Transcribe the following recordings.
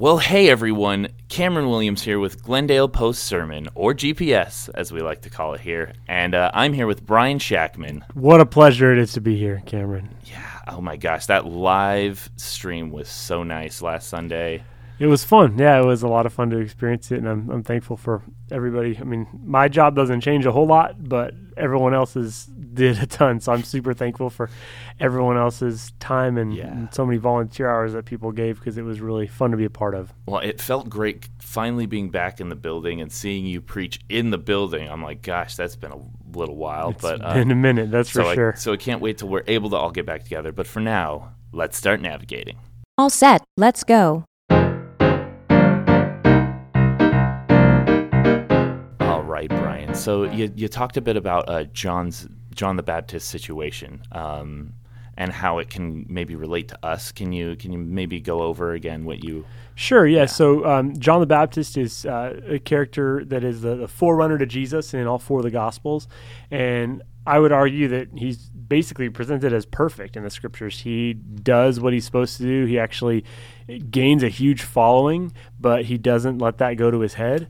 Well, hey everyone, Cameron Williams here with Glendale Post Sermon, or GPS as we like to call it here, and uh, I'm here with Brian Shackman. What a pleasure it is to be here, Cameron. Yeah, oh my gosh, that live stream was so nice last Sunday. It was fun. Yeah, it was a lot of fun to experience it, and I'm, I'm thankful for everybody. I mean, my job doesn't change a whole lot, but everyone else's did a ton. So I'm super thankful for everyone else's time and, Yeah. and so many volunteer hours that people gave because it was really fun to be a part of. Well, it felt great finally being back in the building and seeing you preach in the building. I'm like, gosh, that's been a little while, It's but uh, a minute, that's so for I, sure. so I can't wait till we're able to all get back together. But for now, let's start navigating. All set, let's go. Right, Brian. So you you talked a bit about uh, John's John the Baptist situation um, and how it can maybe relate to us. Can you can you maybe go over again what you? Sure, yeah. So um, John the Baptist is uh, a character that is the, the forerunner to Jesus in all four of the Gospels, and I would argue that he's basically presented as perfect in the Scriptures. He does what he's supposed to do. He actually gains a huge following, but he doesn't let that go to his head,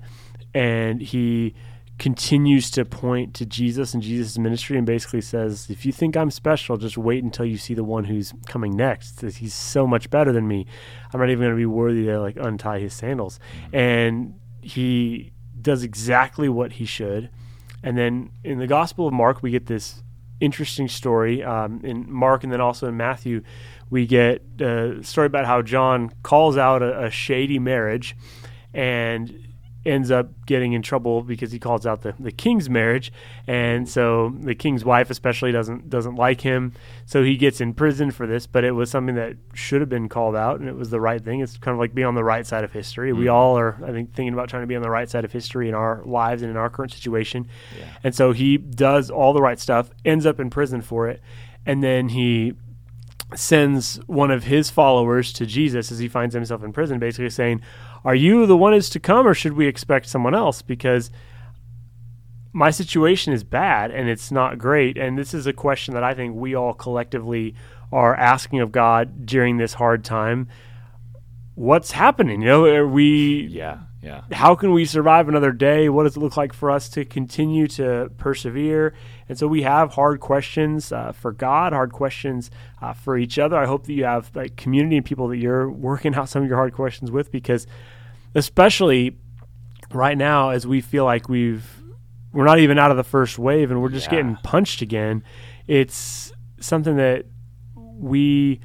and he continues to point to Jesus and Jesus' ministry and basically says, if you think I'm special, just wait until you see the one who's coming next. He's so much better than me. I'm not even going to be worthy to like untie his sandals. And he does exactly what he should. And then in the Gospel of Mark, we get this interesting story. Um, in Mark and then also in Matthew, we get a story about how John calls out a, a shady marriage and ends up getting in trouble because he calls out the, the king's marriage. And so the king's wife especially doesn't doesn't like him. So he gets in prison for this but it was something that should have been called out and it was the right thing. It's kind of like being on the right side of history. We mm-hmm. all are i think thinking about trying to be on the right side of history in our lives and in our current situation. And so he does all the right stuff ends up in prison for it and then he sends one of his followers to Jesus as he finds himself in prison, basically saying, Are you the one who's to come, or should we expect someone else? Because my situation is bad and it's not great. And this is a question that I think we all collectively are asking of God during this hard time. What's happening? You know, are we Yeah, yeah, how can we survive another day? What does it look like for us to continue to persevere? And so we have hard questions uh, for God, hard questions uh, for each other. I hope that you have like community and people that you're working out some of your hard questions with, because especially right now, as we feel like we've we're not even out of the first wave and we're just Yeah. getting punched again. It's something that we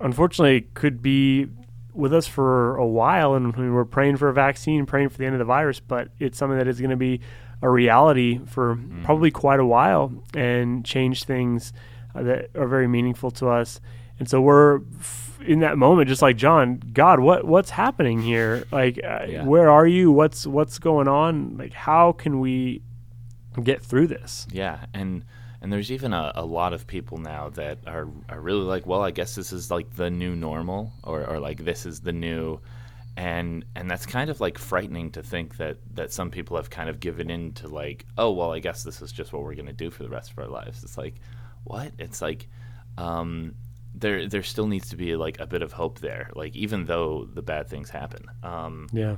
unfortunately could be with us for a while and we we're praying for a vaccine praying for the end of the virus but it's something that is going to be a reality for probably quite a while and change things uh, that are very meaningful to us. And so we're f- in that moment just like john god what what's happening here? Like uh, Yeah. where are you? What's what's going on? Like how can we get through this? Yeah. And and there's even a, a lot of people now that are are really like, well, I guess this is like the new normal, or or like this is the new. And and that's kind of like frightening to think that that some people have kind of given in to like, oh well, I guess this is just what we're gonna do for the rest of our lives. It's like, what? It's like, um, there there still needs to be like a bit of hope there. Like even though the bad things happen, um, yeah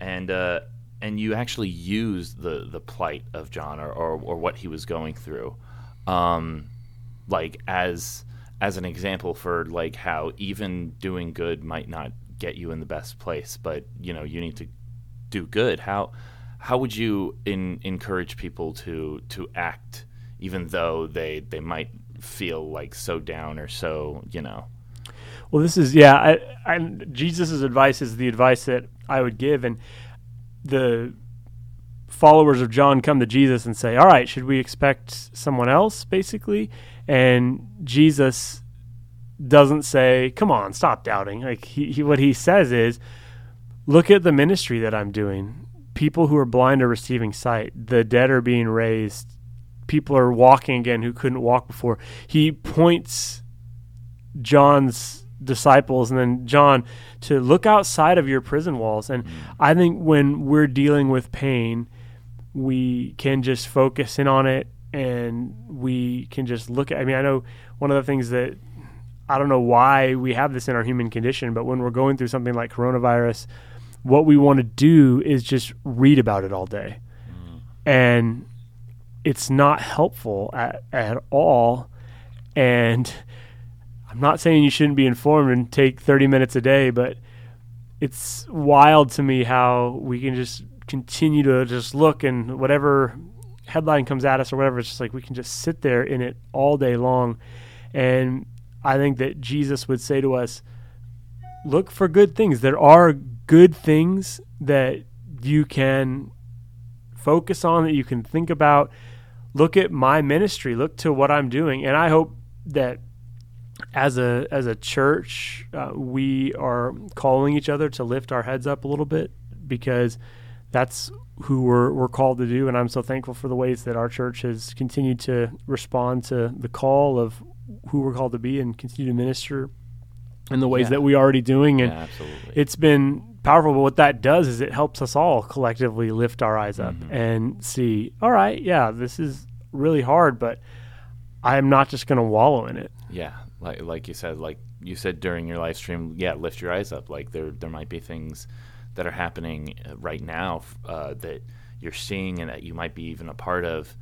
and uh, and you actually use the the plight of John or, or, or what he was going through, um, like as as an example for like how even doing good might not get you in the best place, but you know you need to do good. How how would you in, encourage people to to act even though they they might feel like so down or so you know Well, this is yeah. I, I Jesus' advice is the advice that I would give, and the followers of John come to Jesus and say, "All right, should we expect someone else?" Basically, and Jesus doesn't say, "Come on, stop doubting." Like he, he what he says is, "Look at the ministry that I'm doing. People who are blind are receiving sight. The dead are being raised. People are walking again who couldn't walk before." He points John's disciples and then John to look outside of your prison walls. And mm. I think when we're dealing with pain, we can just focus in on it and we can just look at I mean I know one of the things that I don't know why we have this in our human condition, but when we're going through something like coronavirus, what we want to do is just read about it all day. Mm. And it's not helpful at, at all. And I'm not saying you shouldn't be informed and take 30 minutes a day, but it's wild to me how we can just continue to just look and whatever headline comes at us or whatever, it's just like we can just sit there in it all day long. And I think that Jesus would say to us, look for good things. There are good things that you can focus on, that you can think about. Look at my ministry, look to what I'm doing. And I hope that as a as a church, uh, we are calling each other to lift our heads up a little bit because that's who we're we're called to do. And I'm so thankful for the ways that our church has continued to respond to the call of who we're called to be and continue to minister in the ways Yeah. that we are already doing. And Yeah, absolutely. it's been powerful. But what that does is it helps us all collectively lift our eyes up Mhm. and see, all right, yeah, this is really hard, but I am not just going to wallow in it. Yeah, like like you said, like you said during your live stream, yeah, lift your eyes up. Like there there might be things that are happening uh, right now uh, that you're seeing and that you might be even a part of,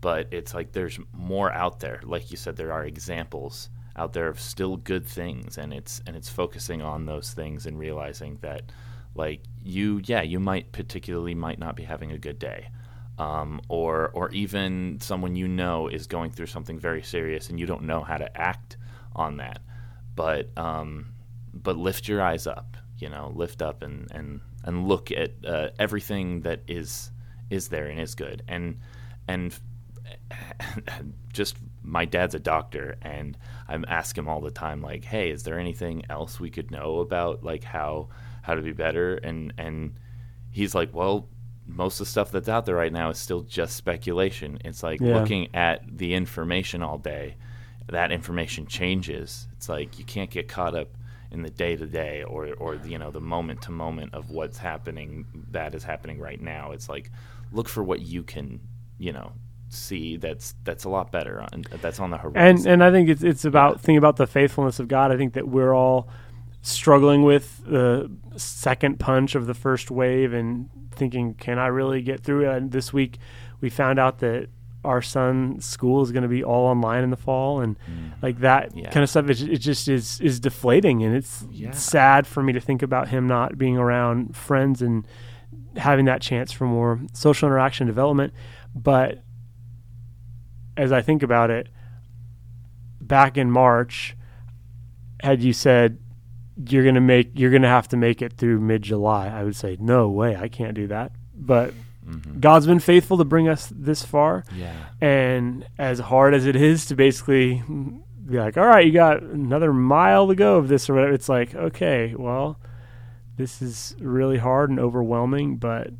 but it's like there's more out there. Like you said, there are examples out there of still good things, and it's and it's focusing on those things and realizing that, like you, yeah, you might particularly might not be having a good day um, or or even someone you know is going through something very serious and you don't know how to act on that. But um, but lift your eyes up, you know, lift up and and and look at uh, everything that is is there and is good. And and just my dad's a doctor and I'm ask him all the time like, "Hey, is there anything else we could know about like how how to be better?" And and he's like, "Well, most of the stuff that's out there right now is still just speculation. It's like Yeah. looking at the information all day. That information changes. It's like you can't get caught up in the day to day or or you know the moment to moment of what's happening that is happening right now. It's like look for what you can you know see that's that's a lot better on that's on the horizon. and and I think it's it's about thinking about the faithfulness of God. I think that we're all struggling with the second punch of the first wave and thinking, can I really get through it? And this week, we found out that our son's school is going to be all online in the fall, and mm. like that Yeah. kind of stuff. It, it just is is deflating, and it's Yeah. sad for me to think about him not being around friends and having that chance for more social interaction development. But as I think about it, back in March, had you said you're gonna make you're gonna have to make it through mid July, I would say no way, I can't do that. But Mhm. God's been faithful to bring us this far, Yeah. and as hard as it is to basically be like, all right, you got another mile to go of this or whatever, it's like, okay, well, this is really hard and overwhelming, but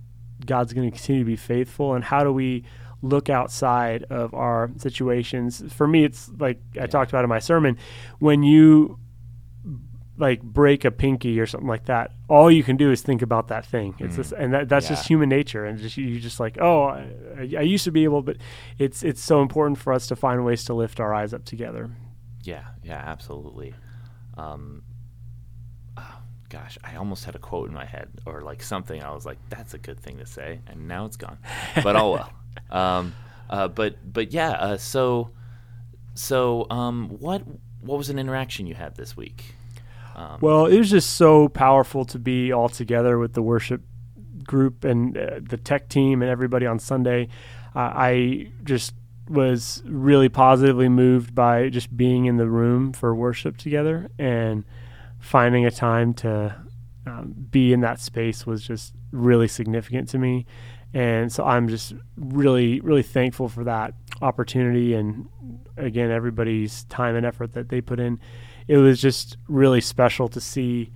God's going to continue to be faithful. And how do we look outside of our situations? For me, it's like I talked about in my sermon when you like break a pinky or something like that all you can do is think about that thing it's just and that, that's just human nature and just you just like oh I, I used to be able but it's it's so important for us to find ways to lift our eyes up together Yeah, yeah, absolutely. Um, oh, gosh, I almost had a quote in my head or like something. I was like, "That's a good thing to say," and now it's gone. But oh well. Um, uh, but but yeah. Uh, so so um, what what was an interaction you had this week? Um, Well, it was just so powerful to be all together with the worship group and uh, the tech team and everybody on Sunday. Uh, I just was really positively moved by just being in the room for worship together and finding a time to um, be in that space was just really significant to me. And so I'm just really, really thankful for that opportunity and again, everybody's time and effort that they put in it was just really special to see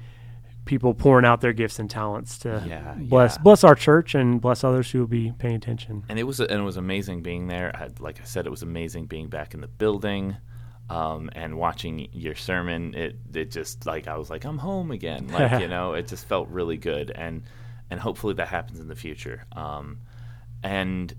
people pouring out their gifts and talents to Yeah, bless yeah. bless our church and bless others who will be paying attention. and it was and it was amazing being there. I, like I said, it was amazing being back in the building. Um, and watching your sermon, it it just like I was like I'm home again. Like you know, it just felt really good, and and hopefully that happens in the future. Um, and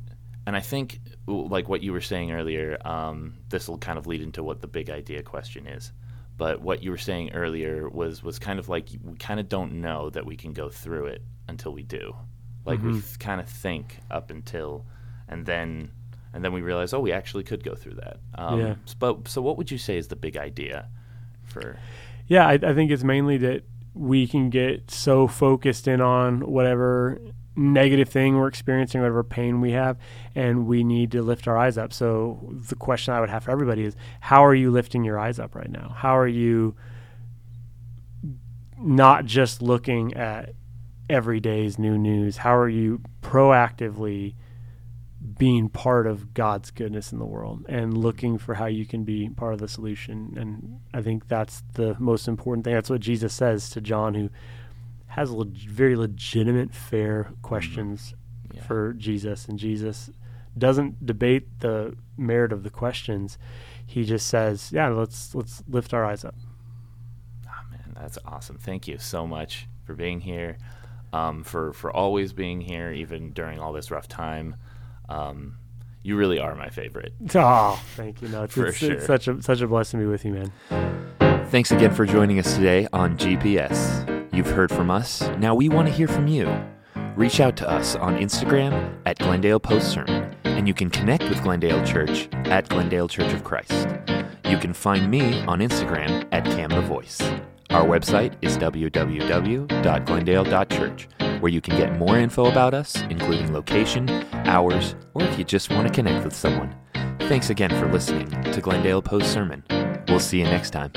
and I think like what you were saying earlier, um, this will kind of lead into what the big idea question is. But what you were saying earlier was was kind of like we kind of don't know that we can go through it until we do. Like we Mm-hmm. kind of think up until, and then and then we realize, oh, we actually could go through that. Um, Yeah. But so, what would you say is the big idea for? Yeah, I, I think it's mainly that we can get so focused in on whatever negative thing we're experiencing, whatever pain we have, and we need to lift our eyes up. So the question I would have for everybody is, how are you lifting your eyes up right now? How are you not just looking at every day's new news? How are you proactively being part of God's goodness in the world and looking for how you can be part of the solution. And I think that's the most important thing. That's what Jesus says to John, who has leg- very legitimate, fair questions Yeah. for Jesus. And Jesus doesn't debate the merit of the questions. He just says, "Yeah, let's let's lift our eyes up." Oh, man, that's awesome. Thank you so much for being here, um, for for always being here, even during all this rough time. Um, you really are my favorite. Oh, thank you. No, it's, For it's, sure. it's such a such a blessing to be with you, man. Thanks again for joining us today on GPS. You've heard from us. Now we want to hear from you. Reach out to us on Instagram at Glendale Post Sermon, and you can connect with Glendale Church at Glendale Church of Christ. You can find me on Instagram at Cam the Voice. Our website is www.glendale.church, where you can get more info about us, including location, hours, or if you just want to connect with someone. Thanks again for listening to Glendale Post Sermon. We'll see you next time.